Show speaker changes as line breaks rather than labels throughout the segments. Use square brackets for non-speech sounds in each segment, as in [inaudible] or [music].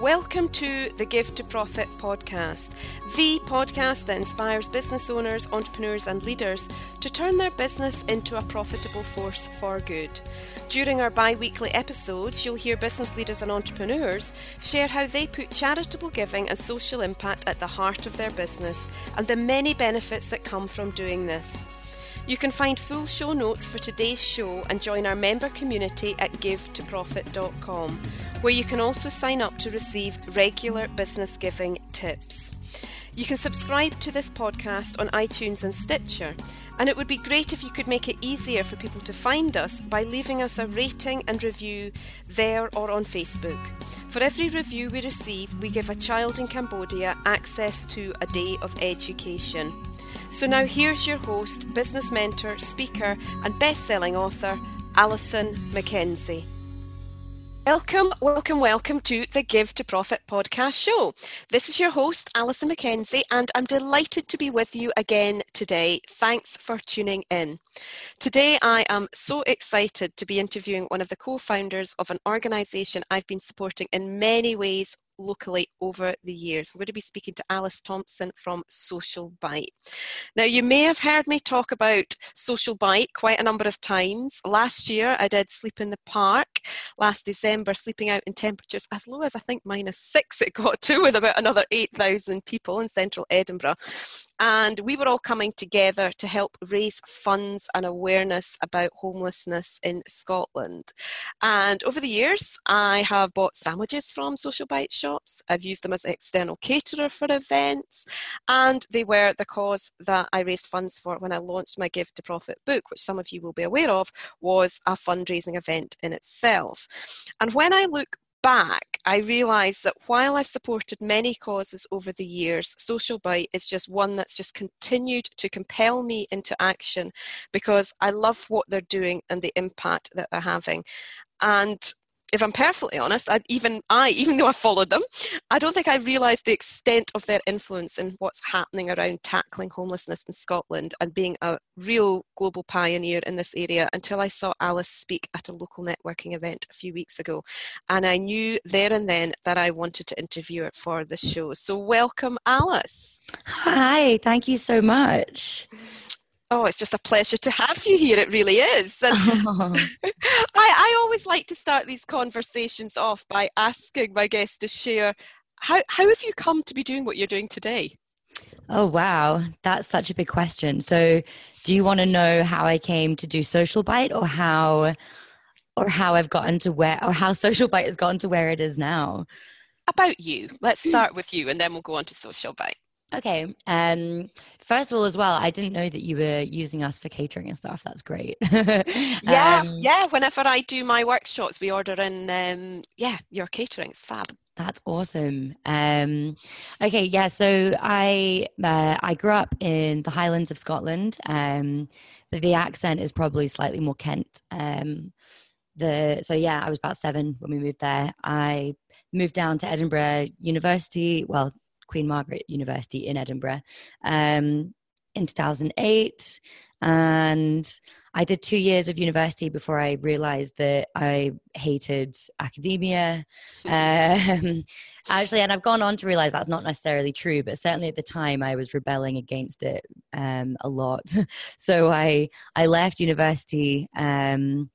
Welcome to the Give to Profit podcast, the podcast that inspires business owners, entrepreneurs, and leaders to turn their business into a profitable force for good. During our bi weekly episodes, you'll hear business leaders and entrepreneurs share how they put charitable giving and social impact at the heart of their business and the many benefits that come from doing this. You can find full show notes for today's show and join our member community at givetoprofit.com, where you can also sign up to receive regular business giving tips. You can subscribe to this podcast on iTunes and Stitcher, and it would be great if you could make it easier for people to find us by leaving us a rating and review there or on Facebook. For every review we receive, we give a child in Cambodia access to a day of education. So now here's your host, business mentor, speaker, and best selling author, Alison McKenzie. Welcome, welcome, welcome to the Give to Profit podcast show. This is your host, Alison McKenzie, and I'm delighted to be with you again today. Thanks for tuning in. Today, I am so excited to be interviewing one of the co founders of an organisation I've been supporting in many ways locally over the years. I'm going to be speaking to Alice Thompson from Social Bite. Now, you may have heard me talk about Social Bite quite a number of times. Last year, I did Sleep in the Park. Last December, sleeping out in temperatures as low as I think minus six it got to, with about another 8,000 people in central Edinburgh. And we were all coming together to help raise funds and awareness about homelessness in Scotland. And over the years, I have bought sandwiches from Social Bite shops. I've used them as an external caterer for events, and they were the cause that I raised funds for when I launched my Give to Profit book, which some of you will be aware of, was a fundraising event in itself. And when I look back, I realise that while I've supported many causes over the years, Social Bite is just one that's just continued to compel me into action because I love what they're doing and the impact that they're having. And if I'm perfectly honest, I, even I, even though I followed them, I don't think I realised the extent of their influence in what's happening around tackling homelessness in Scotland and being a real global pioneer in this area until I saw Alice speak at a local networking event a few weeks ago. And I knew there and then that I wanted to interview her for the show. So, welcome, Alice.
Hi, thank you so much.
Oh, it's just a pleasure to have you here. It really is. Oh. [laughs] [laughs] I, I always like to start these conversations off by asking my guests to share how, how have you come to be doing what you're doing today?
Oh, wow. That's such a big question. So, do you want to know how I came to do Social Bite or how or how I've gotten to where or how Social Bite has gotten to where it is now?
About you. Let's hmm. start with you and then we'll go on to Social Bite.
Okay. Um, first of all, as well, I didn't know that you were using us for catering and stuff. That's great. [laughs]
yeah, um, yeah. Whenever I do my workshops, we order in. Um, yeah, your catering. It's fab.
That's awesome. Um, okay, yeah. So I uh, I grew up in the Highlands of Scotland. Um, the accent is probably slightly more Kent. Um, the so yeah, I was about seven when we moved there. I moved down to Edinburgh University. Well, Queen Margaret University in Edinburgh um, in 2008. And I did two years of university before I realized that I hated academia. [laughs] um, actually, and I've gone on to realize that's not necessarily true, but certainly at the time I was rebelling against it um, a lot. [laughs] so I I left university. Um,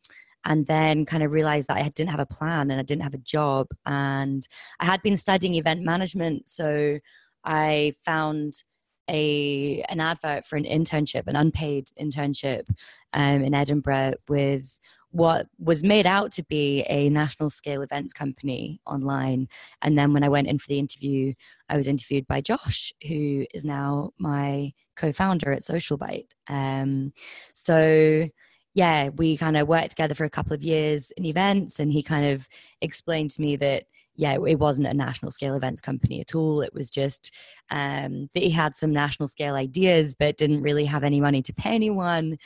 and then kind of realized that I didn't have a plan and I didn't have a job. And I had been studying event management. So I found a an advert for an internship, an unpaid internship um, in Edinburgh with what was made out to be a national scale events company online. And then when I went in for the interview, I was interviewed by Josh, who is now my co-founder at Social Bite. Um, so yeah, we kind of worked together for a couple of years in events, and he kind of explained to me that yeah, it wasn't a national scale events company at all. It was just um, that he had some national scale ideas, but didn't really have any money to pay anyone.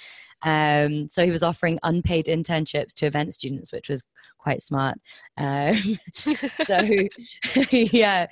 Um, so he was offering unpaid internships to event students, which was quite smart. Um, [laughs] so [laughs] yeah.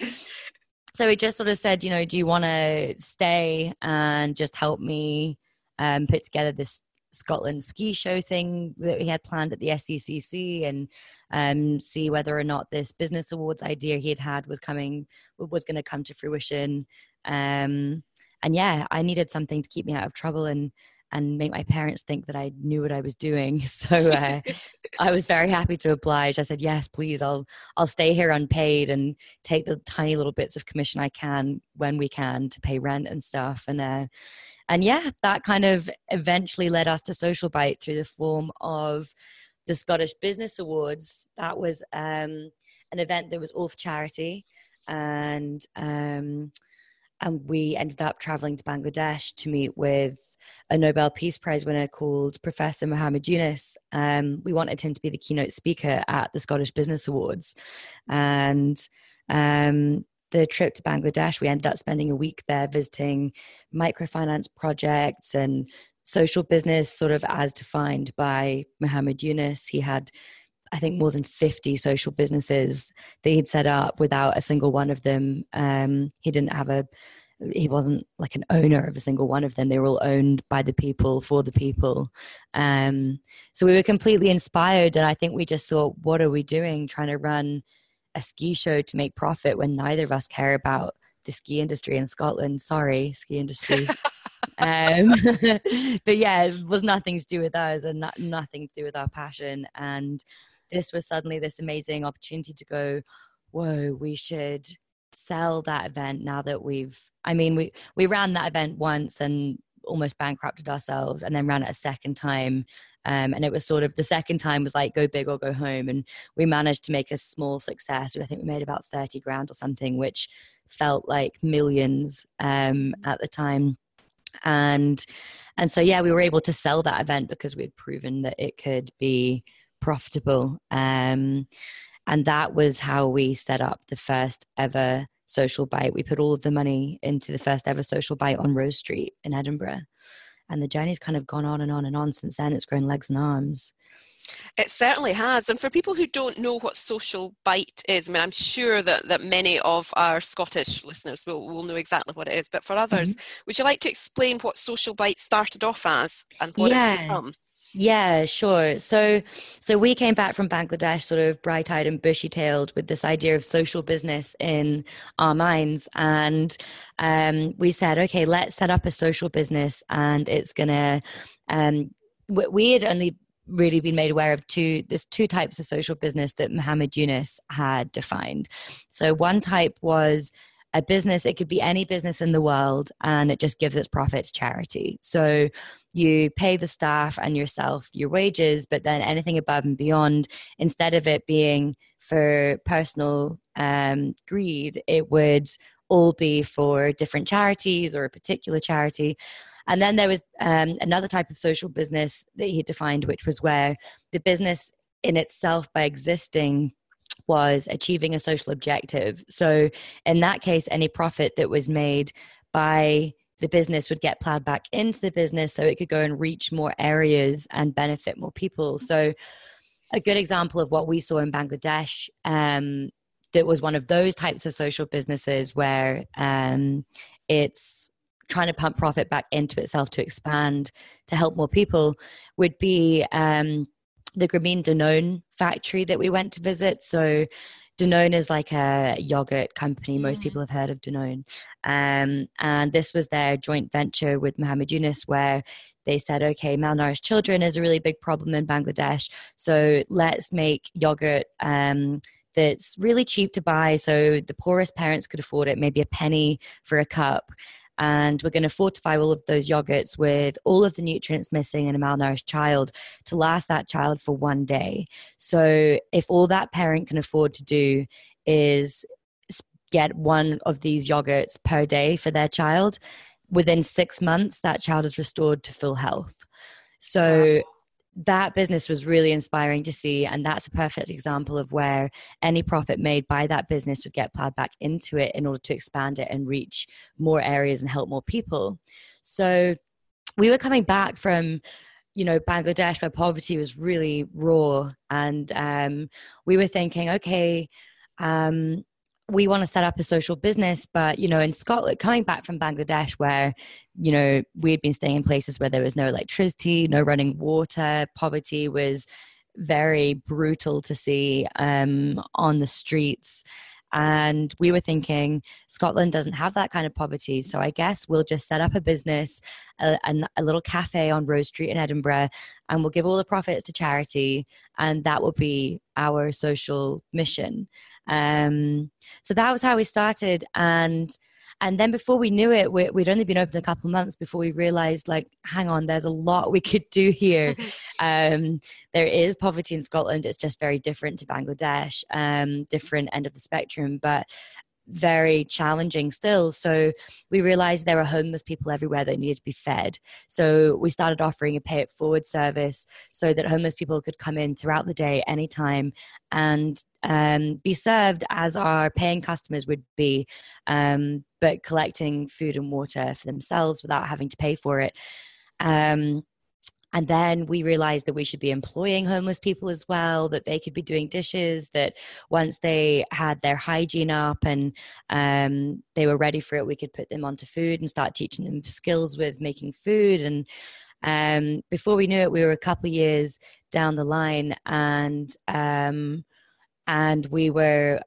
So he just sort of said, you know, do you want to stay and just help me um, put together this Scotland ski show thing that we had planned at the SECC and um, see whether or not this business awards idea he had had was coming was going to come to fruition. Um, and yeah, I needed something to keep me out of trouble and and make my parents think that I knew what I was doing. [laughs] So uh, [laughs] I was very happy to oblige. I said, "Yes, please. I'll I'll stay here unpaid and take the tiny little bits of commission I can when we can to pay rent and stuff." And uh, and yeah, that kind of eventually led us to Social Bite through the form of the Scottish Business Awards. That was um, an event that was all for charity, and um, and we ended up traveling to Bangladesh to meet with a Nobel Peace Prize winner called Professor Muhammad Yunus. Um, we wanted him to be the keynote speaker at the Scottish Business Awards, and um, the trip to Bangladesh, we ended up spending a week there visiting microfinance projects and social business, sort of as defined by Muhammad Yunus. He had I think more than 50 social businesses that he'd set up without a single one of them. Um, he didn't have a, he wasn't like an owner of a single one of them. They were all owned by the people for the people. Um, so we were completely inspired. And I think we just thought, what are we doing trying to run a ski show to make profit when neither of us care about the ski industry in Scotland? Sorry, ski industry. [laughs] um, [laughs] but yeah, it was nothing to do with us and not, nothing to do with our passion. And this was suddenly this amazing opportunity to go, whoa, we should sell that event now that we've I mean we we ran that event once and almost bankrupted ourselves and then ran it a second time um, and it was sort of the second time was like go big or go home and we managed to make a small success i think we made about 30 grand or something which felt like millions um, at the time. And and so yeah we were able to sell that event because we had proven that it could be profitable. Um, and that was how we set up the first ever social bite. We put all of the money into the first ever social bite on Rose Street in Edinburgh. And the journey's kind of gone on and on and on since then. It's grown legs and arms.
It certainly has. And for people who don't know what social bite is, I mean, I'm sure that, that many of our Scottish listeners will, will know exactly what it is. But for others, mm-hmm. would you like to explain what social bite started off as and what yeah. it's become?
Yeah, sure. So, so we came back from Bangladesh, sort of bright-eyed and bushy-tailed, with this idea of social business in our minds, and um, we said, okay, let's set up a social business, and it's gonna. Um, we had only really been made aware of two there's two types of social business that Muhammad Yunus had defined. So one type was a business, it could be any business in the world, and it just gives its profits charity. So you pay the staff and yourself your wages, but then anything above and beyond, instead of it being for personal um, greed, it would all be for different charities or a particular charity. And then there was um, another type of social business that he defined, which was where the business in itself, by existing, was achieving a social objective. So, in that case, any profit that was made by the business would get plowed back into the business so it could go and reach more areas and benefit more people. So, a good example of what we saw in Bangladesh um, that was one of those types of social businesses where um, it's trying to pump profit back into itself to expand to help more people would be um, the Grameen Danone factory that we went to visit. So Danone is like a yogurt company. Most people have heard of Danone. Um, and this was their joint venture with Muhammad Yunus, where they said, okay, malnourished children is a really big problem in Bangladesh. So let's make yogurt um, that's really cheap to buy. So the poorest parents could afford it, maybe a penny for a cup and we're going to fortify all of those yogurts with all of the nutrients missing in a malnourished child to last that child for one day. So if all that parent can afford to do is get one of these yogurts per day for their child, within six months, that child is restored to full health. So, wow that business was really inspiring to see and that's a perfect example of where any profit made by that business would get plowed back into it in order to expand it and reach more areas and help more people. So we were coming back from you know bangladesh where poverty was really raw and um, we were thinking okay um, we want to set up a social business, but you know, in Scotland, coming back from Bangladesh, where you know we had been staying in places where there was no electricity, no running water, poverty was very brutal to see um, on the streets. And we were thinking Scotland doesn't have that kind of poverty. So I guess we'll just set up a business, a, a, a, little cafe on Rose Street in Edinburgh, and we'll give all the profits to charity. And that will be our social mission. Um, so that was how we started. And and then before we knew it, we, would only been open a couple months before we realized, like, hang on, there's a lot we could do here. [laughs] um, there is poverty in Scotland. It's just very different to Bangladesh, um, different end of the spectrum. But very challenging still. So we realized there were homeless people everywhere that needed to be fed. So we started offering a pay it forward service so that homeless people could come in throughout the day, anytime, and um, be served as our paying customers would be, um, but collecting food and water for themselves without having to pay for it. Um, and then we realized that we should be employing homeless people as well, that they could be doing dishes, that once they had their hygiene up and um, they were ready for it, we could put them onto food and start teaching them skills with making food. And um, before we knew it, we were a couple years down the line and um, and we were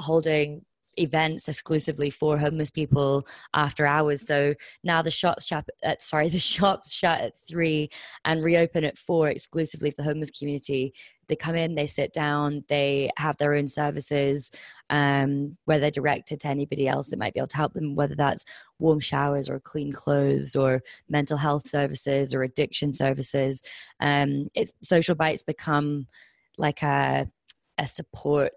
holding events exclusively for homeless people after hours. So now the shops shut at sorry, [laughs] the shops shut at three and reopen at four exclusively for the homeless community. They come in, they sit down, they have their own services, um, where they're directed to anybody else that might be able to help them, whether that's warm showers or clean clothes or mental health services or addiction services. Um, it's social bites become like a a support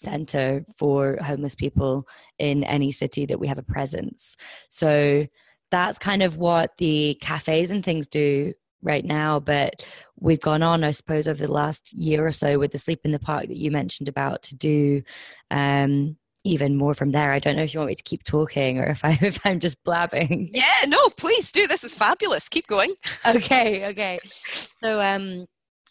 center for homeless people in any city that we have a presence. So that's kind of what the cafes and things do right now. But we've gone on, I suppose, over the last year or so with the Sleep in the Park that you mentioned about to do um, even more from there. I don't know if you want me to keep talking or if I [laughs] if I'm just blabbing.
Yeah, no, please do. This is fabulous. Keep going. [laughs]
okay, okay. So um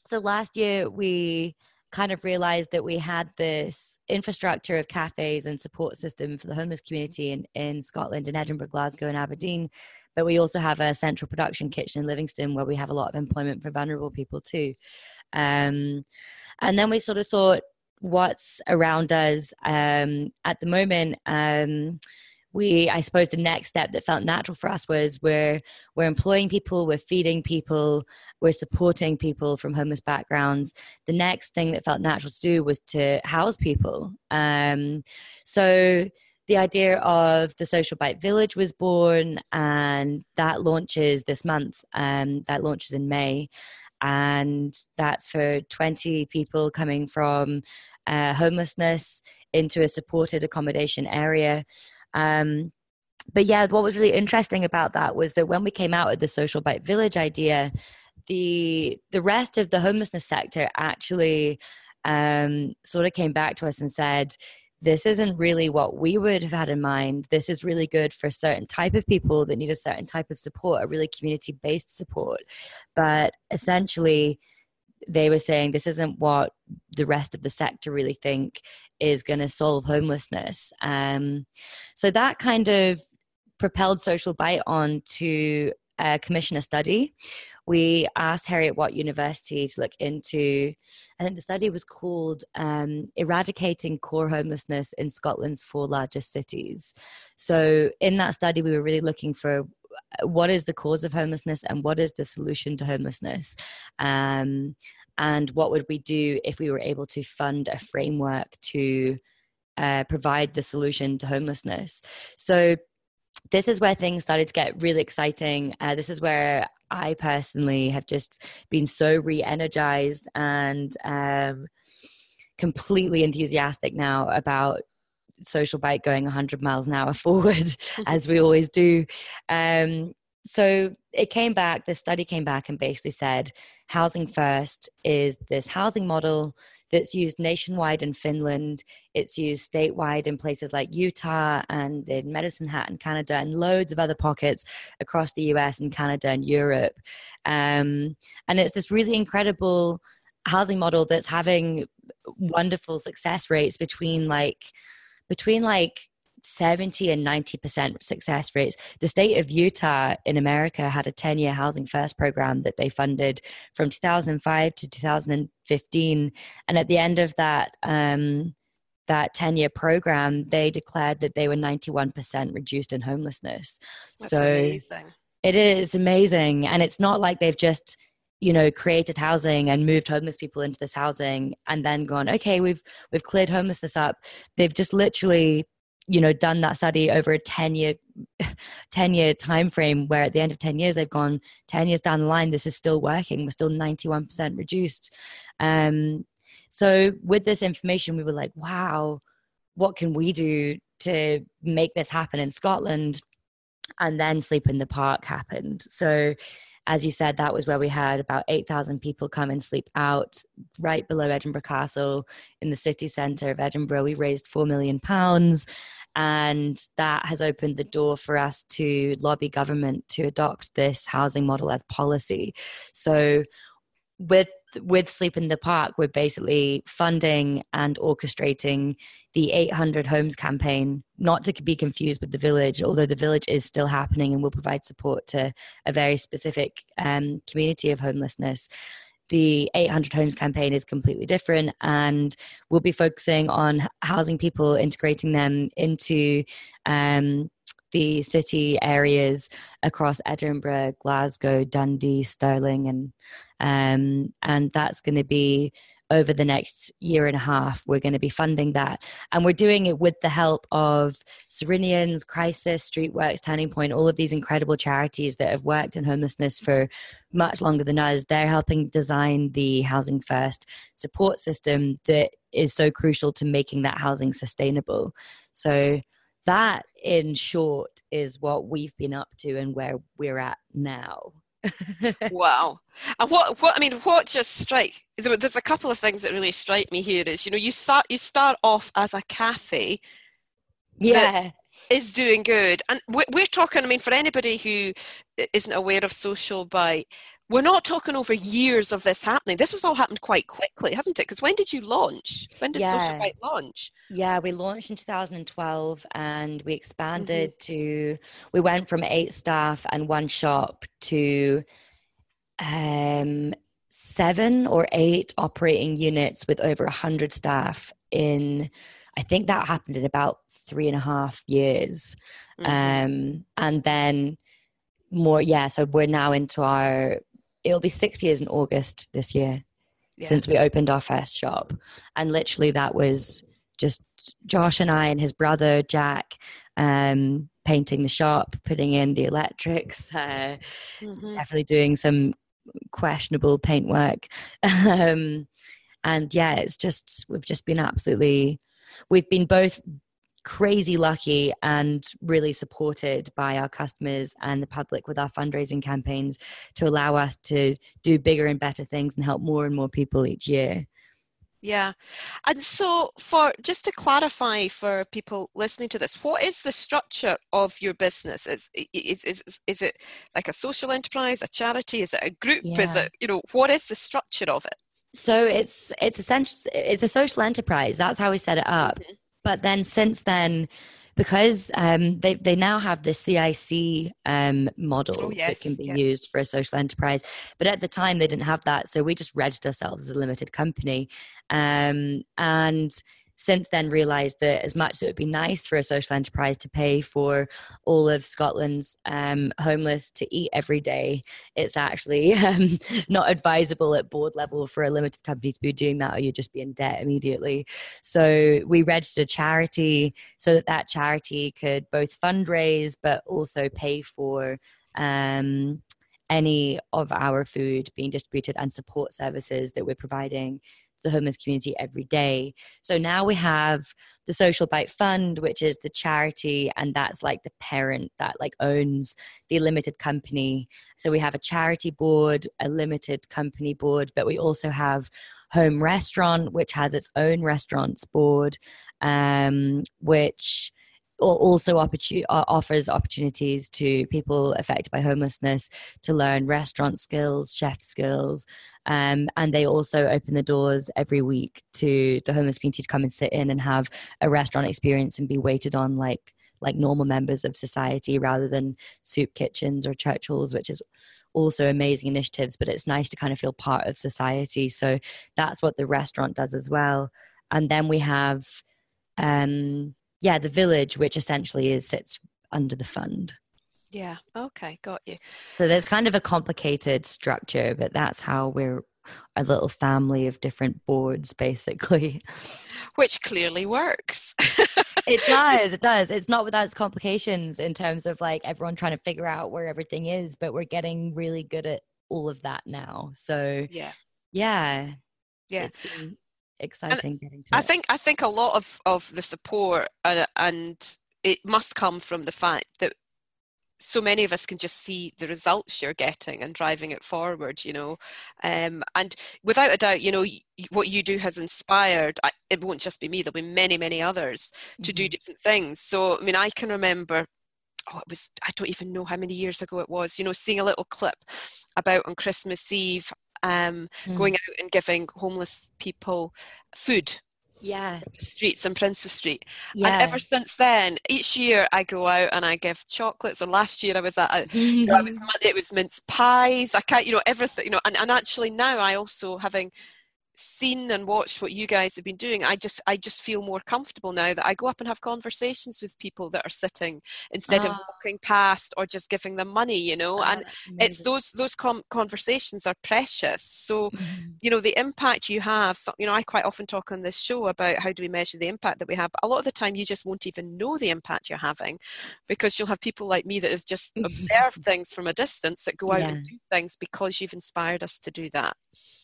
so last year we kind of realized that we had this infrastructure of cafes and support system for the homeless community in, in Scotland, in Edinburgh, Glasgow, and Aberdeen. But we also have a central production kitchen in Livingston where we have a lot of employment for vulnerable people too. Um, and then we sort of thought, what's around us um, at the moment? Um, we i suppose the next step that felt natural for us was we're we're employing people we're feeding people we're supporting people from homeless backgrounds. The next thing that felt natural to do was to house people. Um, so the idea of the social bite village was born and that launches this month um, that launches in may. And that's for 20 people coming from uh, homelessness into a supported accommodation area um, but yeah, what was really interesting about that was that when we came out with the social bite village idea, the the rest of the homelessness sector actually um, sort of came back to us and said, this isn't really what we would have had in mind. This is really good for a certain type of people that need a certain type of support, a really community based support. But essentially, they were saying this isn't what the rest of the sector really think is going to solve homelessness. Um, so that kind of propelled Social Bite on to uh, commission a study. We asked Heriot-Watt University to look into, I think the study was called um, Eradicating Core Homelessness in Scotland's Four Largest Cities. So, in that study, we were really looking for what is the cause of homelessness and what is the solution to homelessness um, and what would we do if we were able to fund a framework to uh, provide the solution to homelessness? So this is where things started to get really exciting. Uh, this is where i personally have just been so re-energized and um, completely enthusiastic now about social bite going 100 miles an hour [laughs] forward as we always do. Um, so it came back the study came back and basically said housing first is this housing model that's used nationwide in finland. It's used statewide in places like utah and in medicine hat in canada and loads of other pockets across the us and canada and europe. Um, and it's this really incredible housing model that's having wonderful success rates between like between like 70 and 90% success rates. The state of Utah in America had a 10 year housing first program that they funded from 2005 to 2015. And at the end of that, um, that 10 year program, they declared that they were 91% reduced in homelessness.
That's so amazing.
it is amazing. And it's not like they've just you know created housing and moved homeless people into this housing and then gone okay we've we've cleared homelessness up they've just literally you know done that study over a 10 year [laughs] 10 year time frame where at the end of 10 years they've gone 10 years down the line this is still working. We're still 91% reduced. Um, so with this information we were like wow what can we do to make this happen in scotland? And then sleep in the park happened. So as you said, that was where we had about 8,000 people come and sleep out right below Edinburgh Castle in the city centre of Edinburgh. We raised £4 million and that has opened the door for us to lobby government to adopt this housing model as policy. So, with with Sleep in the Park, we're basically funding and orchestrating the 800 Homes campaign, not to be confused with the village, although the village is still happening and will provide support to a very specific um, community of homelessness the 800 homes campaign is completely different and we'll be focusing on housing people integrating them into um, the city areas across edinburgh glasgow dundee stirling and um, and that's going to be over the next year and a half. We're going to be funding that. And we're doing it with the help of Cyrenians, Crisis, Streetworks, Turning Point, all of these incredible charities that have worked in homelessness for much longer than us. They're helping design the Housing First support system that is so crucial to making that housing sustainable. So, that in short is what we've been up to and where we're at now [laughs]
wow. And what, what I mean, what just strike? There's a couple of things that really strike me here. Is you know you start you start off as a cafe,
yeah,
is doing good, and we're talking. I mean, for anybody who isn't aware of Social Bite, we're not talking over years of this happening. This has all happened quite quickly, hasn't it? Because when did you launch? When did yeah. Social Bite launch?
Yeah, we launched in 2012 and we expanded mm-hmm. to, we went from eight staff and one shop to um, seven or eight operating units with over 100 staff in, I think that happened in about three and a half years. Mm-hmm. Um, and then more, yeah, so we're now into our it'll be six years in August this year yeah. since we opened our first shop. And literally, that was just Josh and I and his brother Jack um, painting the shop, putting in the electrics, uh, mm-hmm. definitely doing some questionable paintwork. [laughs] um, and yeah, it's just, we've just been absolutely, we've been both crazy lucky and really supported by our customers and the public with our fundraising campaigns to allow us to do bigger and better things and help more and more people each year.
Yeah. And so for just to clarify for people listening to this, what is the structure of your business? Is is is, is it like a social enterprise, a charity, is it a group? Yeah. Is it, you know, what is the structure of it?
So it's it's essentially it's a social enterprise. That's how we set it up. Mm-hmm. But then since then, because um, they they now have the CIC um, model oh, yes, that can be yeah. used for a social enterprise. But at the time, they didn't have that, so we just registered ourselves as a limited company, um, and since then realized that as much as it would be nice for a social enterprise to pay for all of Scotland's um, homeless to eat every day, it's actually [laughs] um, not advisable at board level for a limited company to be doing that, or you'd just be in debt immediately. So we registered a charity so that that charity could both fundraise but also pay for. Um, any of our food being distributed and support services that we're providing the homeless community every day. So now we have the Social Bite Fund, which is the charity, and that's like the parent that like owns the limited company. So we have a charity board, a limited company board, but we also have Home Restaurant, which has its own restaurants board, um, which also offers opportunities to people affected by homelessness to learn restaurant skills, chef skills, um, and they also open the doors every week to the homeless community to come and sit in and have a restaurant experience and be waited on like like normal members of society rather than soup kitchens or church halls, which is also amazing initiatives. But it's nice to kind of feel part of society. So that's what the restaurant does as well. And then we have, um, yeah, the village, which essentially is sits under the fund.
Yeah. Okay. Got you.
So there's kind of a complicated structure, but that's how we're a little family of different boards, basically. [laughs]
Which clearly works.
it [laughs] does. It does. It's not without its complications in terms of like everyone trying to figure out where everything is, but we're getting really good at all of that now. So
yeah,
yeah,
yeah.
It's been exciting
and
getting to.
I
it.
think I think a lot of of the support uh, and it must come from the fact that so many of us can just see the results you're getting and driving it forward you know um, and without a doubt you know what you do has inspired it won't just be me there'll be many many others to mm-hmm. do different things so i mean i can remember oh it was i don't even know how many years ago it was you know seeing a little clip about on christmas eve um, mm. going out and giving homeless people food
yeah
streets in Princes Street. Yeah. And ever since then, each year I go out and I give chocolates. Or last year I was at, a, [laughs] you know, I was it was mince pies. I can't, you know, everything, you know. And, and actually now I also having seen and watched what you guys have been doing i just i just feel more comfortable now that i go up and have conversations with people that are sitting instead of ah. walking past or just giving them money you know oh, and it's those those com- conversations are precious so mm-hmm. you know the impact you have so, you know i quite often talk on this show about how do we measure the impact that we have a lot of the time you just won't even know the impact you're having because you'll have people like me that have just observed [laughs] things from a distance that go out yeah. and do things because you've inspired us to do that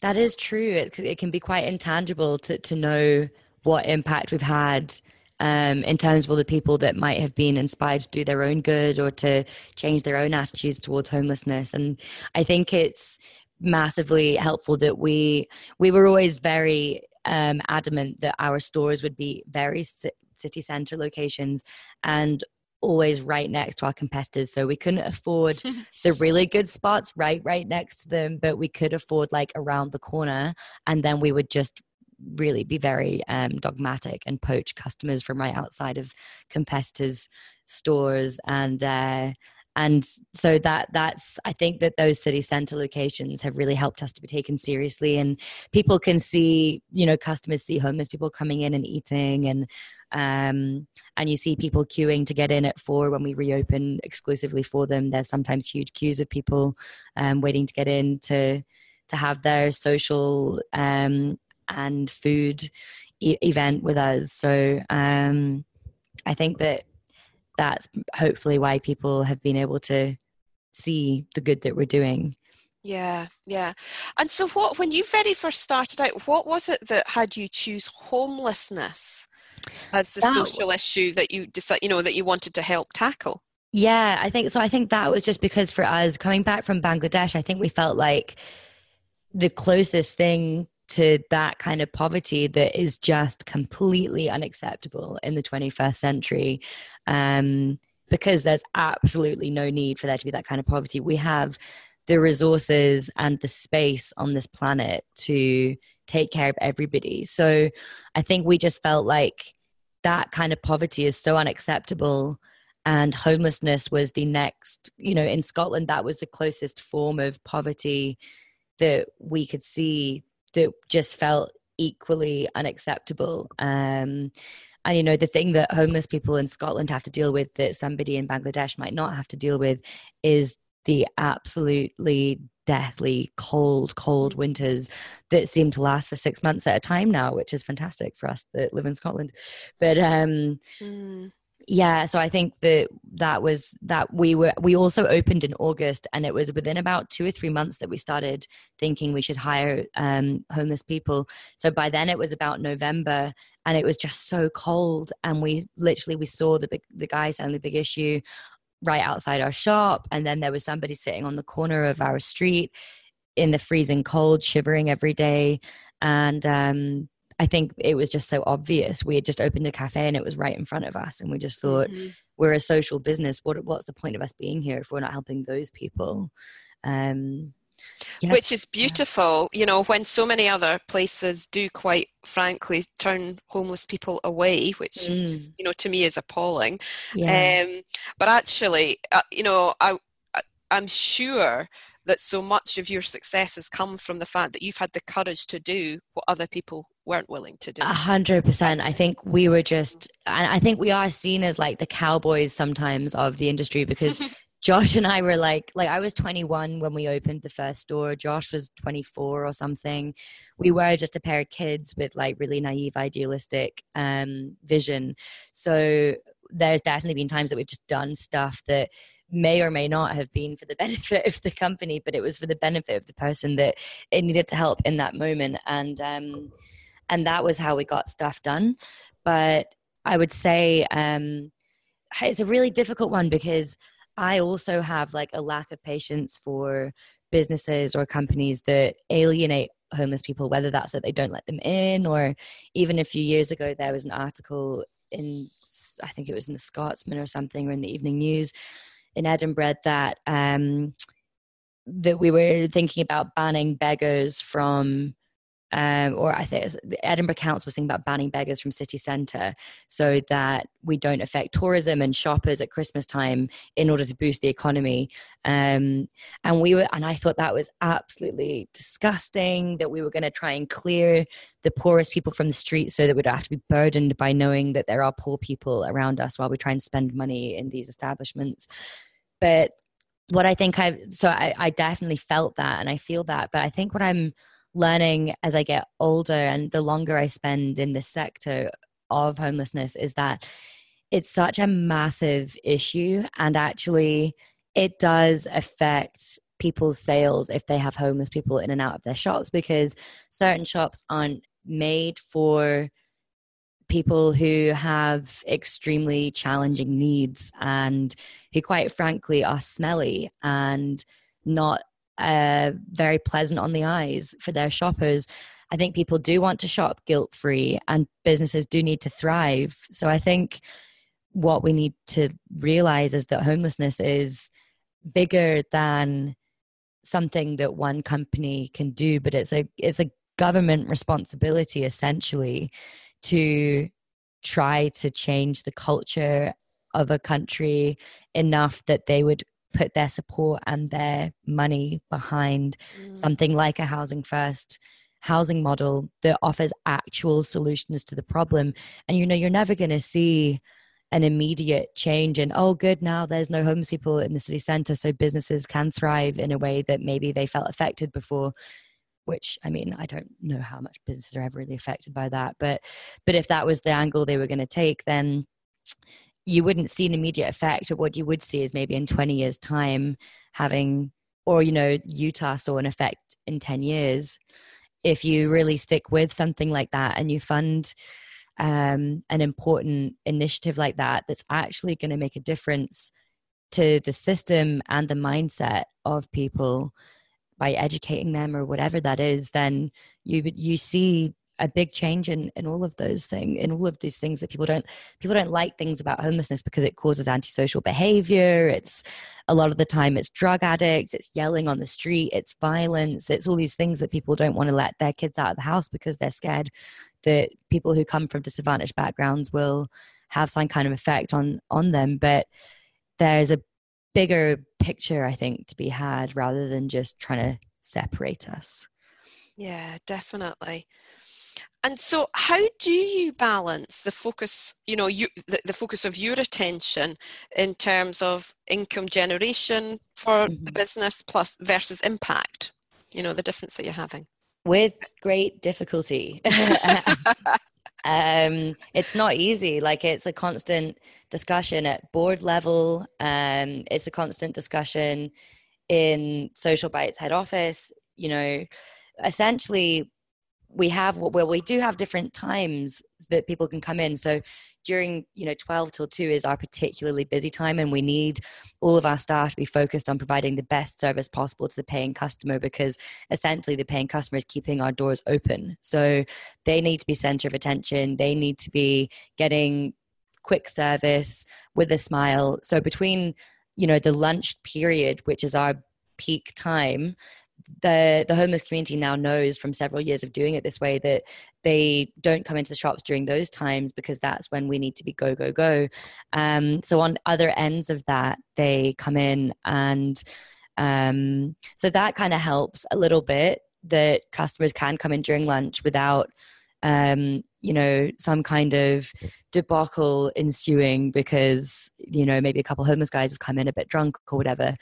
that so, is true it, it can be quite intangible to, to know what impact we've had um, in terms of all the people that might have been inspired to do their own good or to change their own attitudes towards homelessness. And I think it's massively helpful that we we were always very um, adamant that our stores would be very city center locations and always right next to our competitors so we couldn't afford the [laughs] really good spots right right next to them but we could afford like around the corner and then we would just really be very um, dogmatic and poach customers from right outside of competitors stores and uh, and so that that's i think that those city center locations have really helped us to be taken seriously and people can see you know customers see homeless people coming in and eating and um, and you see people queuing to get in at four when we reopen exclusively for them there's sometimes huge queues of people um, waiting to get in to to have their social um, and food e- event with us so um, i think that that's hopefully why people have been able to see the good that we're doing.
Yeah, yeah. And so what when you very first started out, what was it that had you choose homelessness as the that, social issue that you decided, you know, that you wanted to help tackle?
Yeah, I think so. I think that was just because for us coming back from Bangladesh, I think we felt like the closest thing to that kind of poverty that is just completely unacceptable in the 21st century um, because there's absolutely no need for there to be that kind of poverty. We have the resources and the space on this planet to take care of everybody. So I think we just felt like that kind of poverty is so unacceptable and homelessness was the next you know in scotland that was the closest form of poverty that we could see that just felt equally unacceptable. Um, and you know the thing that homeless people in Scotland have to deal with that somebody in Bangladesh might not have to deal with is the absolutely deathly cold, cold winters that seem to last for six months at a time now, which is fantastic for us that live in Scotland. But um, mm. yeah so i think that that was that we were we also opened in august and it was within about two or three months that we started thinking we should hire um, homeless people. So by then it was about november and it was just so cold and we literally we saw the big the guy selling the big issue right outside our shop and then there was somebody sitting on the corner of our street in the freezing cold shivering every day and um I think it was just so obvious. We had just opened a cafe and it was right in front of us, and we just thought mm-hmm. we're a social business. What what's the point of us being here if we're not helping those people? Um,
yes. Which is beautiful, you know, when so many other places do quite frankly turn homeless people away, which mm. is just, you know, to me is appalling. Yeah. Um, but actually, uh, you know, I, I I'm sure that so much of your success has come from the fact that you've had the courage to do what other people weren't willing to do.
A hundred percent. I think we were just, and I think we are seen as like the cowboys sometimes of the industry because [laughs] Josh and I were like, like I was 21 when we opened the first store. Josh was 24 or something. We were just a pair of kids with like really naive, idealistic um, vision. So there's definitely been times that we've just done stuff that may or may not have been for the [laughs] benefit of the company, but it was for the benefit of the person that it needed to help in that moment. And um, and that was how we got stuff done. But I would say um, it's a really difficult one because I also have like a lack of patience for businesses or companies that alienate homeless people, whether that's that they don't let them in, or even a few years ago, there was an article in, I think it was in the Scotsman or something, or in the Evening News in Edinburgh that um, that we were thinking about banning beggars from um, or I think Edinburgh Council was thinking about banning beggars from city centre so that we don't affect tourism and shoppers at Christmas time in order to boost the economy. Um, and we were, and I thought that was absolutely disgusting that we were going to try and clear the poorest people from the street so that we don't have to be burdened by knowing that there are poor people around us while we try and spend money in these establishments. But what I think I've, so I, I definitely felt that and I feel that, but I think what I'm, learning as I get older and the longer I spend in this sector of homelessness is that it's such a massive issue. And actually it does affect people's sales if they have homeless people in and out of their shops because certain shops aren't made for people who have extremely challenging needs and who quite frankly are smelly and not uh, very pleasant on the eyes for their shoppers. I think people do want to shop guilt free and businesses do need to thrive. So I think what we need to realize is that homelessness is bigger than something that one company can do, but it's a it's a government responsibility essentially to try to change the culture of a country enough that they would put their support and their money behind mm. something like a housing first housing model that offers actual solutions to the problem and you know you're never going to see an immediate change in oh good now there's no homeless people in the city center so businesses can thrive in a way that maybe they felt affected before which i mean i don't know how much businesses are ever really affected by that but but if that was the angle they were going to take then you wouldn't see an immediate effect of what you would see is maybe in 20 years time having or you know utah saw an effect in 10 years. If you really stick with something like that and you fund um, an important initiative like that that's actually going to make a difference to the system and the mindset of people by educating them or whatever that is then you would you see a big change in in all of those things in all of these things that people don't people don't like things about homelessness because it causes antisocial behavior. It's a lot of the time it's drug addicts it's yelling on the street it's violence it's all these things that people don't want to let their kids out of the house because they're scared that people who come from disadvantaged backgrounds will have some kind of effect on on them. But there's a bigger picture i think to be had rather than just trying to separate us.
Yeah definitely and so, how do you balance the focus, you know, you, the, the focus of your attention in terms of income generation for mm-hmm. the business plus versus impact? You know, the difference that you're having.
With great difficulty. [laughs] um, it's not easy. Like it's a constant discussion at board level. Um, it's a constant discussion in Social Bites head office. You know, essentially we have well we do have different times that people can come in. So during you know 12 till 2 is our particularly busy time and we need all of our staff to be focused on providing the best service possible to the paying customer because essentially the paying customer is keeping our doors open. So they need to be center of attention. They need to be getting quick service with a smile. So between you know the lunch period which is our peak time the the homeless community now knows from several years of doing it this way that they don't come into the shops during those times because that's when we need to be go go go. Um, so on other ends of that they come in and um, so that kind of helps a little bit that customers can come in during lunch without um, you know some kind of debacle ensuing because you know maybe a couple homeless guys have come in a bit drunk or whatever.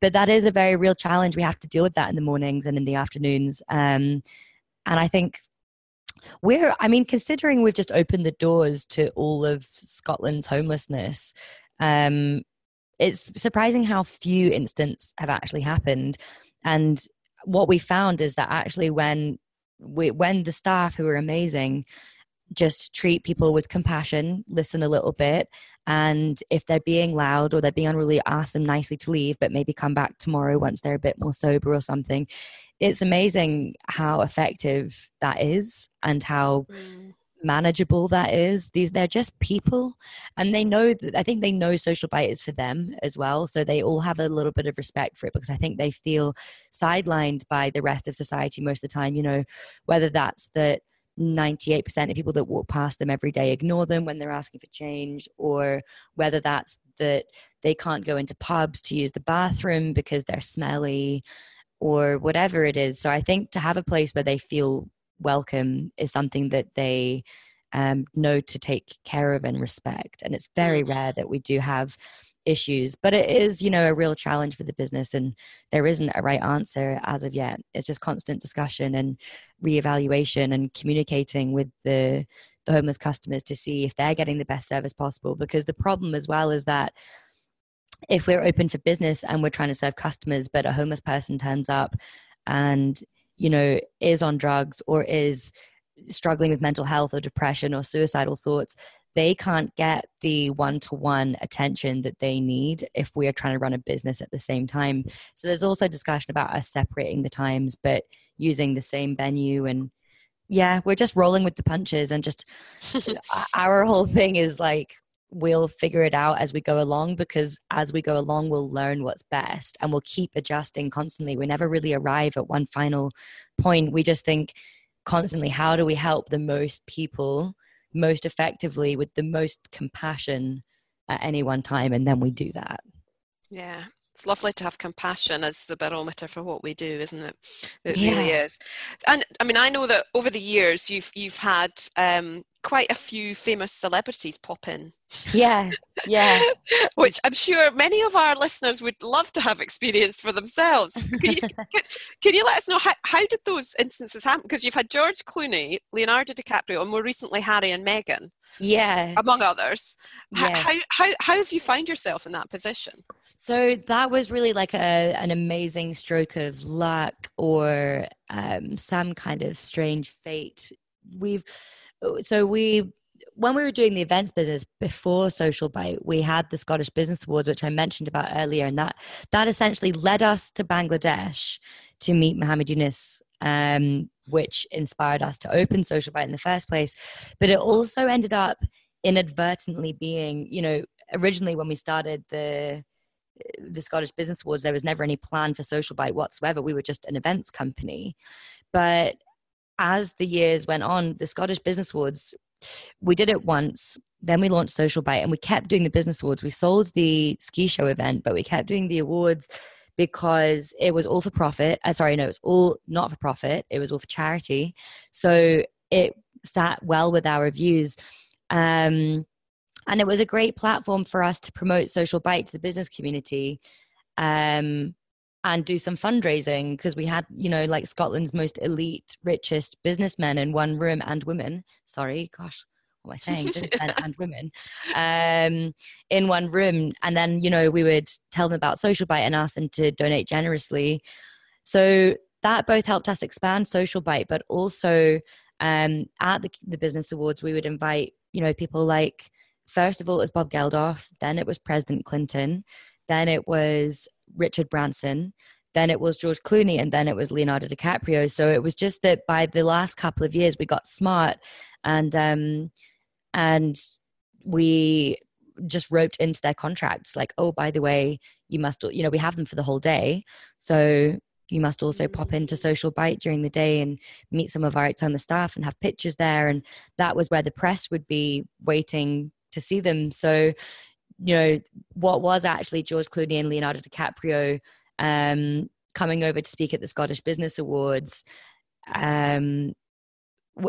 But that is a very real challenge. We have to deal with that in the mornings and in the afternoons. Um, and i think we're i mean considering we've just opened the doors to all of scotland's homelessness um, it's surprising how few incidents have actually happened. And what we found is that actually when we, when the staff who are amazing just treat people with compassion, listen a little bit, and if they're being loud or they're being unruly, ask them nicely to leave, but maybe come back tomorrow once they're a bit more sober or something. It's amazing how effective that is and how mm. manageable that is. These they're just people, and they know that. I think they know social bite is for them as well, so they all have a little bit of respect for it because I think they feel sidelined by the rest of society most of the time. You know, whether that's that 98% of people that walk past them every day ignore them when they're asking for change, or whether that's that they can't go into pubs to use the bathroom because they're smelly, or whatever it is. So I think to have a place where they feel welcome is something that they um, know to take care of and respect. And it's very mm. rare that we do have issues but it is you know a real challenge for the business and there isn't a right answer as of yet. It's just constant discussion and reevaluation and communicating with the the homeless customers to see if they're getting the best service possible because the problem as well is that if we're open for business and we're trying to serve customers but a homeless person turns up and you know is on drugs or is struggling with mental health or depression or suicidal thoughts they can't get the one to one attention that they need if we are trying to run a business at the same time. So there's also discussion about us separating the times, but using the same venue. And yeah, we're just rolling with the punches and just [laughs] uh, our whole thing is like, we'll figure it out as we go along because as we go along we'll learn what's best and we'll keep adjusting constantly we never really arrive at one final point we just think constantly how do we help the most people most effectively with the most compassion at any one time and then we do that.
Yeah. It's lovely to have compassion as the barometer for what we do isn't it? It yeah. really is. And i mean i know that over the years you've you've had um, quite a few famous celebrities pop in.
Yeah, yeah. [laughs]
Which I'm sure many of our listeners would love to have experienced for themselves. Can you, [laughs] can, can you let us know how, how did those instances happen? Because you've had George Clooney, Leonardo DiCaprio, and more recently Harry and Meghan.
Yeah.
Among others. Yes. How, how, how have you found yourself in that position?
So that was really like a, an amazing stroke of luck or um, some kind of strange fate. We've so we when we were doing the events business before social bite we had the scottish business awards which i mentioned about earlier and that that essentially led us to bangladesh to meet Muhammad Yunus um, which inspired us to open social bite in the first place but it also ended up inadvertently being you know originally when we started the the Scottish Business Awards, there was never any plan for Social Bite whatsoever. We were just an events company. But as the years went on, the Scottish Business Awards, we did it once, then we launched Social Bite, and we kept doing the Business Awards. We sold the ski show event, but we kept doing the awards because it was all for profit. Uh, sorry, no, it was all not for profit. It was all for charity. So it sat well with our reviews. Um, and it was a great platform for us to promote Social Bite to the business community. Um, and do some fundraising because we had, you know, like Scotland's most elite, richest businessmen in one room and women. Sorry, gosh, what am I saying? [laughs] businessmen and women um, in one room. And then, you know, we would tell them about Social Bite and ask them to donate generously. So that both helped us expand Social Bite, but also um, at the, the business awards, we would invite you know people like first of all it was Bob Geldof, then it was President Clinton, then it was Richard Branson, then it was George Clooney, and then it was Leonardo DiCaprio. So it was just that by the last couple of years, we got smart and um, and we just roped into their contracts like, oh, by the way, you must, you know, we have them for the whole day, so you must also pop into mm. Social Bite during the day and meet some of our external staff and have pictures there. And that was where the press would be waiting to see them. So, you know, what was actually George Clooney and Leonardo DiCaprio um, coming over to speak at the Scottish Business Awards um,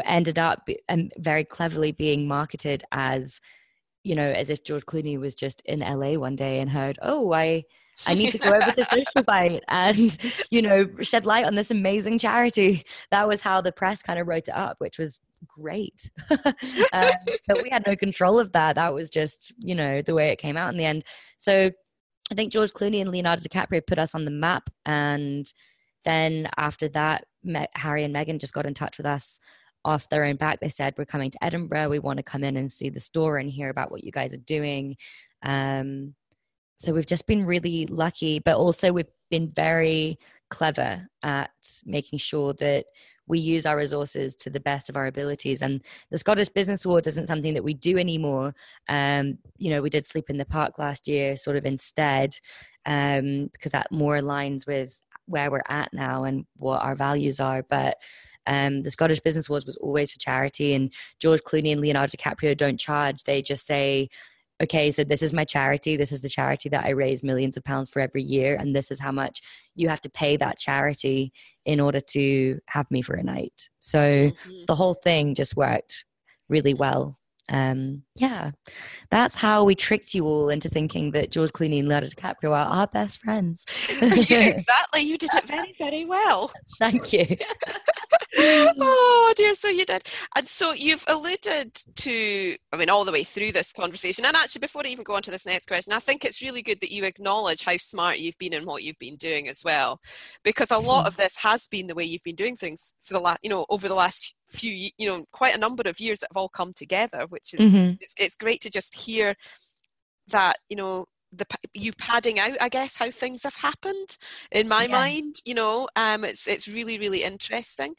ended up um, very cleverly being marketed as you know as if george clooney was just in la one day and heard oh i i need to go over to social bite and you know shed light on this amazing charity that was how the press kind of wrote it up which was great [laughs] um, but we had no control of that that was just you know the way it came out in the end so I think George Clooney and Leonardo DiCaprio put us on the map. And then after that, Harry and Meghan just got in touch with us off their own back. They said, We're coming to Edinburgh. We want to come in and see the store and hear about what you guys are doing. Um, so we've just been really lucky, but also we've been very clever at making sure that we use our resources to the best of our abilities. And the Scottish Business Awards isn't something that we do anymore. Um, you know, we did Sleep in the Park last year, sort of instead, um, because that more aligns with where we're at now and what our values are. But um, the Scottish Business Awards was always for charity, and George Clooney and Leonardo DiCaprio don't charge. They just say, okay, so this is my charity. This is the charity that I raise millions of pounds for every year. And this is how much you have to pay that charity in order to have me for a night. So mm-hmm. the whole thing just worked really well. Um, yeah, that's how we tricked you all into thinking that George Clooney and Leonardo DiCaprio are our best friends. [laughs] [laughs]
exactly. You did it very, very well.
Thank you. [laughs]
oh dear, so you did. And so you've alluded to, I mean, all the way through this conversation. And actually, before I even go on to this next question, I think it's really good that you acknowledge how smart you've been and what you've been doing as well. Because a lot mm-hmm. of this has been the way you've been doing things for the last, you know, over the last few, you know, quite a number of years that have all come together, which is, mm-hmm. it's, it's great to just hear that, you know, the you padding out i guess how things have happened in my yeah. mind you know um it's it's really really interesting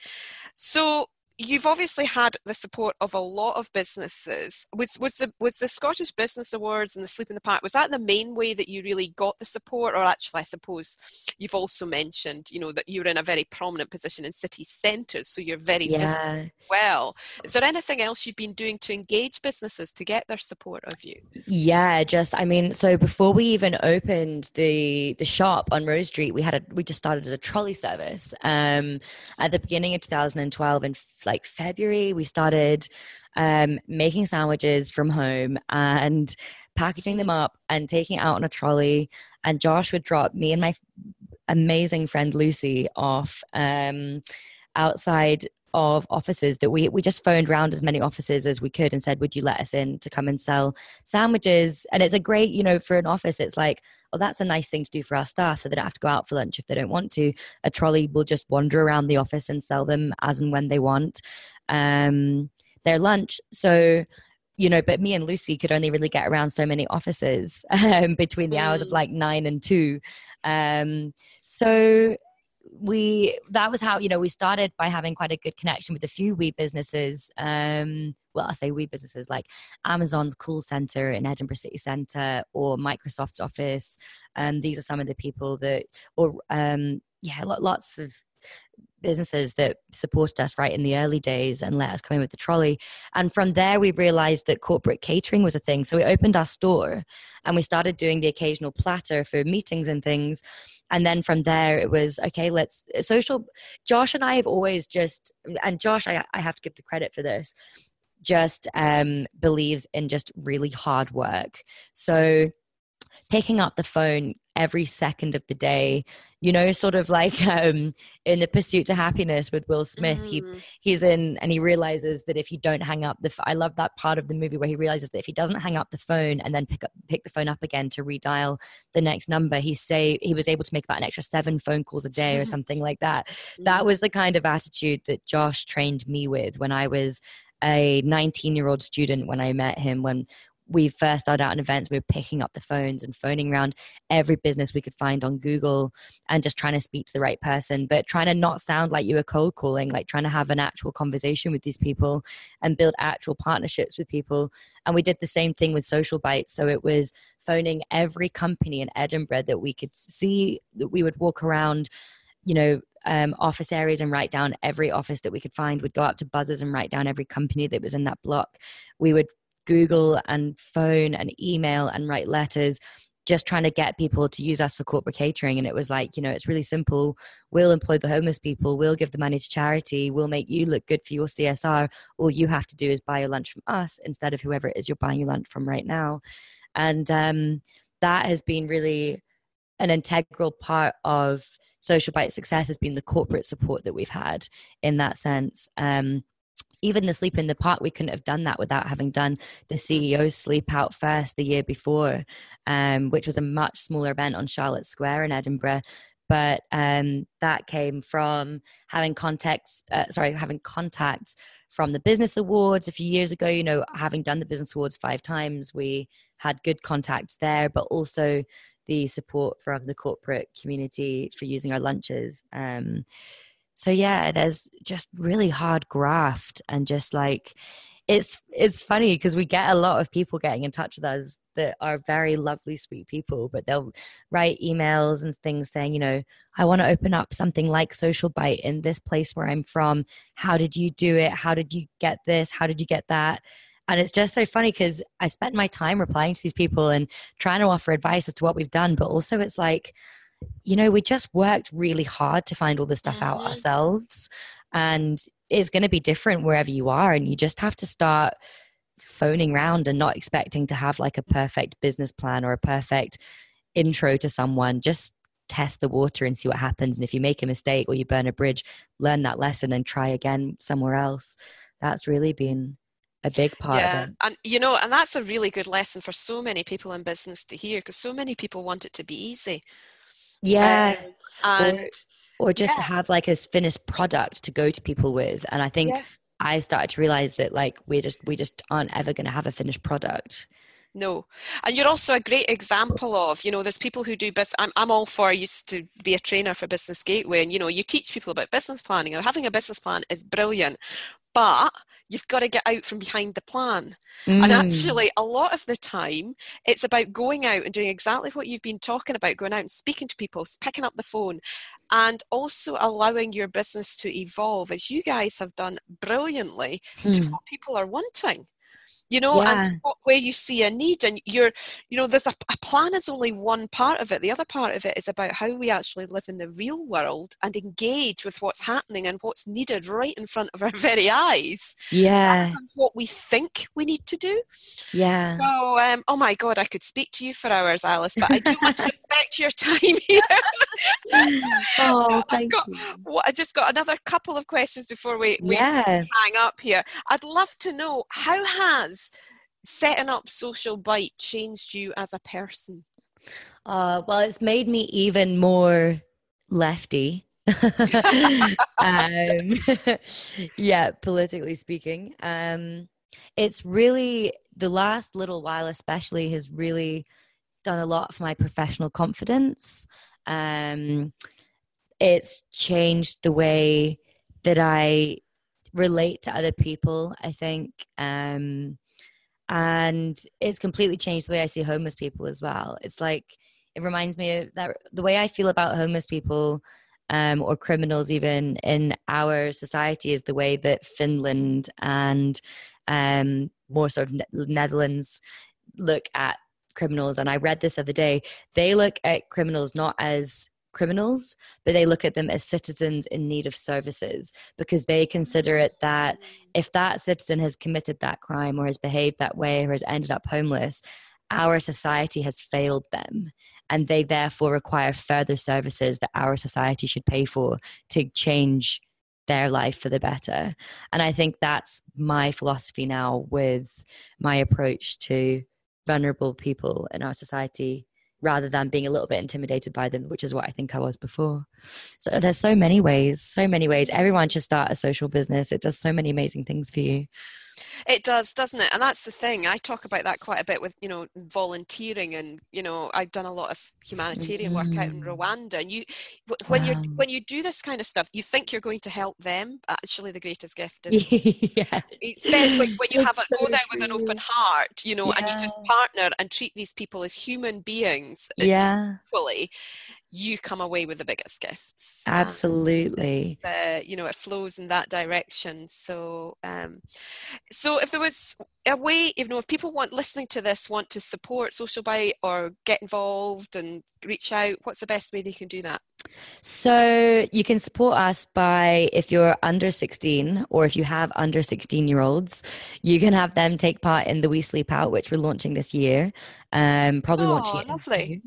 so you've obviously had the support of a lot of businesses. Was was the was the Scottish Business Awards and the Sleep in the Park was that the main way that you really got the support, or actually, I suppose you've also mentioned, you know, that you're in a very prominent position in city centres, so you're very yeah. visible. Well, is there anything else you've been doing to engage businesses to get their support of you?
Yeah, just I mean, so before we even opened the the shop on Rose Street, we had a we just started as a trolley service um, at the beginning of 2012 and like February, we started um, making sandwiches from home and packaging them up and taking out on a trolley. And Josh would drop me and my amazing friend Lucy off um, outside of offices that we we just phoned around as many offices as we could and said would you let us in to come and sell sandwiches? And it's a great you know for an office it's like oh that's a nice thing to do for our staff so they don't have to go out for lunch if they don't want to. A trolley will just wander around the office and sell them as and when they want um, their lunch. So you know but me and lucy could only really get around so many offices [laughs] um, between the hours of mm. like nine and two. Um, so we that was how you know we started by having quite a good connection with a few wee businesses um well i say wee businesses like amazon's call center in edinburgh city center or microsoft's office um these are some of the people that or um yeah lots of businesses that supported us right in the early days and let us come in with the trolley. And from there, we realized that corporate catering was a thing. So we opened our store and we started doing the occasional platter for meetings and things. And then from there, it was okay, let's social. Josh and I have always just, and Josh, I, I have to give the credit for this, just um, believes in just really hard work. So picking up the phone every second of the day you know sort of like [laughs] um in the pursuit to happiness with will smith mm. he he's in and he realizes that if you don't hang up the i love that part of the movie where he realizes that if he doesn't hang up the phone and then pick up pick the phone up again to redial the next number he say he was able to make about an extra seven phone calls a day or [laughs] something like that that was the kind of attitude that josh trained me with when i was a 19 year old student when I met him when we first started out in events, we were picking up the phones and phoning around every business we could find on Google and just trying to speak to the right person, but trying to not sound like you were cold calling, like trying to have an actual conversation with these people and build actual partnerships with people. And we did the same thing with Social Bites. So it was phoning every company in Edinburgh that we could see, that we would walk around you know um, office areas and write down every office that we could find. We'd go up to buzzers and write down every company that was in that block. We would Google and phone and email and write letters, just trying to get people to use us for corporate catering. And it was like, you know, it's really simple. We'll employ the homeless people, we'll give the money to charity, we'll make you look good for your CSR. All you have to do is buy your lunch from us instead of whoever it is you're buying your lunch from right now. And um, that has been really an integral part of social bite success has been the corporate support that we've had in that sense um, even the sleep in the park we couldn't have done that without having done the ceo's sleep out first the year before um, which was a much smaller event on charlotte square in edinburgh but um, that came from having contacts uh, sorry having contacts from the business awards a few years ago you know having done the business awards five times we had good contacts there but also the support from the corporate community for using our lunches. Um, so yeah, there's just really hard graft and just like it's it's funny because we get a lot of people getting in touch with us that are very lovely, sweet people, but they'll write emails and things saying, you know, I want to open up something like Social Bite in this place where I'm from. How did you do it? How did you get this? How did you get that? And it's just so funny because I spent my time replying to these people and trying to offer advice as to what we've done. But also, it's like, you know, we just worked really hard to find all this stuff out mm-hmm. ourselves. And it's going to be different wherever you are. And you just have to start phoning around and not expecting to have like a perfect business plan or a perfect intro to someone. Just test the water and see what happens. And if you make a mistake or you burn a bridge, learn that lesson and try again somewhere else. That's really been a big part of it. yeah,
and you know and that's a really good lesson for so many people in business to hear because so many people want it to be easy
yeah. Um, and or, or just yeah. to have like a finished product to go to people with. And i think yeah. i started to realize that like we just we just aren't ever going to have a finished product.
No. And you're also a great example of you know there's people who do business I'm, I'm all for I used to be a trainer for business gateway and you know you teach people about business planning and having a business plan is brilliant. But you've got to get out from behind the plan. Mm. And actually, a lot of the time, it's about going out and doing exactly what you've been talking about going out and speaking to people, picking up the phone, and also allowing your business to evolve, as you guys have done brilliantly, mm. to what people are wanting you know yeah. and where you see a need and you're you know there's a, a, plan is only one part of it the other part of it is about how we actually live in the real world and engage with what's happening and what's needed right in front of our [laughs] very eyes
yeah
what we think we need to do
yeah
so um, oh my god i could speak to you for hours alice but i do want to [laughs] respect your time [laughs] here
oh, so thank
got,
you.
Well, i just got another couple of questions before we, we yeah. hang up here i'd love to know how has has setting up Social Bite changed you as a person?
Uh, well, it's made me even more lefty. [laughs] um, [laughs] yeah, politically speaking. Um, it's really, the last little while, especially, has really done a lot for my professional confidence. Um, it's changed the way that I relate to other people, I think. Um, and it's completely changed the way I see homeless people as well. It's like, it reminds me of that the way I feel about homeless people um, or criminals, even in our society, is the way that Finland and um, more sort of Netherlands look at criminals. And I read this other day. They look at criminals not as criminals, but they look at them as citizens in need of services because they consider it that if that citizen has committed that crime or has behaved that way or has ended up homeless, our society has failed them and they therefore require further services that our society should pay for to change their life for the better. And I think that's my philosophy now with my approach to vulnerable people in our society rather than being a little bit intimidated by them, which is what I think I was before. So there's so many ways, so many ways. Everyone should start a social business. It does so many amazing things for you.
It does, doesn't it? And that's the thing. I talk about that quite a bit with, you know, volunteering and, you know, I've done a lot of humanitarian mm-hmm. work out in mm. Rwanda. And you when wow. you when you do this kind of stuff, you think you're going to help them. Actually the greatest gift is [laughs] yeah. when, when you have a, so go there with an open heart, you know, yeah. and you just partner and treat these people as human beings
yeah.
equally you come away with the biggest gifts.
Absolutely.
Uh, you know, it flows in that direction. So, um, so if there was a way, you know, if people want listening to this want to support Social Bite or get involved and reach out, what's the best way they can do that?
So you can support us by if you're under 16 or if you have under 16 year olds, you can have them take part in the We Sleep Out, which we're launching this year. Um, probably oh, launching it.
Lovely.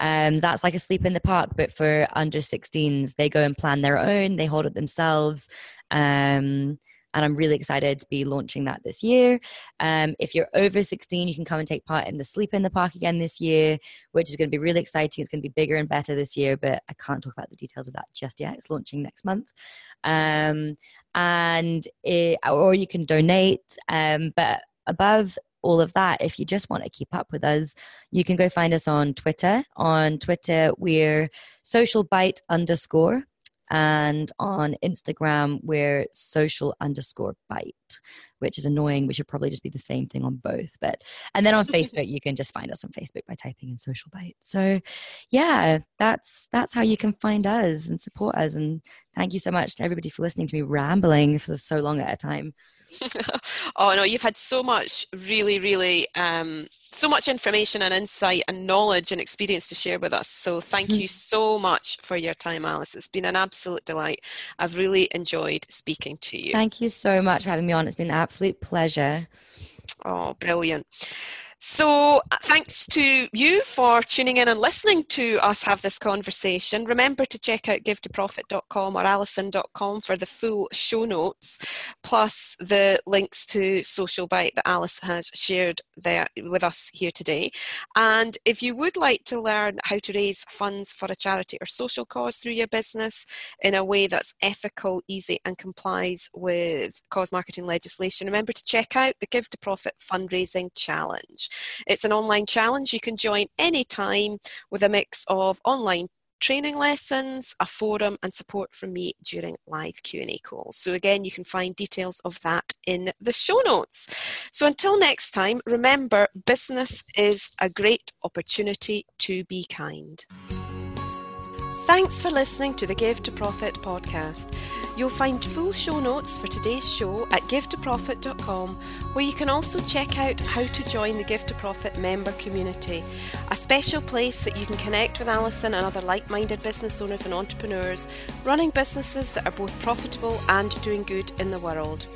Um, that's like a sleep in the park, but for under 16s, they go and plan their own, they hold it themselves. Um, and I'm really excited to be launching that this year. Um, if you're over 16, you can come and take part in the Sleep in the Park again this year, which is going to be really exciting. It's going to be bigger and better this year, but I can't talk about the details of that just yet. It's launching next month. Um, and it, or you can donate, um, but above all of that, if you just want to keep up with us, you can go find us on Twitter. On Twitter, we're social bite underscore. And on Instagram, we're social underscore bite which is annoying. We should probably just be the same thing on both. But and then on [laughs] Facebook, you can just find us on Facebook by typing in Social Bite. So yeah, that's that's how you can find us and support us. And thank you so much to everybody for listening to me rambling for so long at a time. [laughs]
oh no, you've had so much really, really um so much information and insight and knowledge and experience to share with us. So thank mm-hmm. you so much for your time, Alice. It's been an absolute delight. I've really enjoyed speaking to you.
Thank you so much for having me on. It's been an absolute pleasure.
Oh, brilliant. So, uh, thanks to you for tuning in and listening to us have this conversation. Remember to check out givetoprofit.com or alison.com for the full show notes, plus the links to Social Bite that Alice has shared there with us here today. And if you would like to learn how to raise funds for a charity or social cause through your business in a way that's ethical, easy, and complies with cause marketing legislation, remember to check out the Give to Profit Fundraising Challenge. It's an online challenge you can join anytime with a mix of online training lessons, a forum and support from me during live Q&A calls. So again, you can find details of that in the show notes. So until next time, remember business is a great opportunity to be kind. Thanks for listening to the Give to Profit podcast. You'll find full show notes for today's show at givetoprofit.com, where you can also check out how to join the Give to Profit member community, a special place that you can connect with Alison and other like minded business owners and entrepreneurs running businesses that are both profitable and doing good in the world.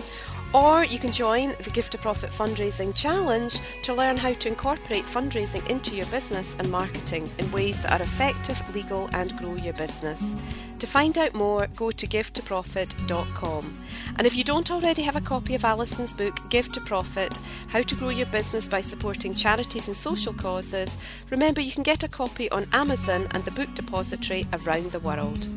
Or you can join the Give to Profit Fundraising Challenge to learn how to incorporate fundraising into your business and marketing in ways that are effective, legal, and grow your business. To find out more, go to givetoprofit.com. And if you don't already have a copy of Alison's book, Give to Profit How to Grow Your Business by Supporting Charities and Social Causes, remember you can get a copy on Amazon and the Book Depository around the world.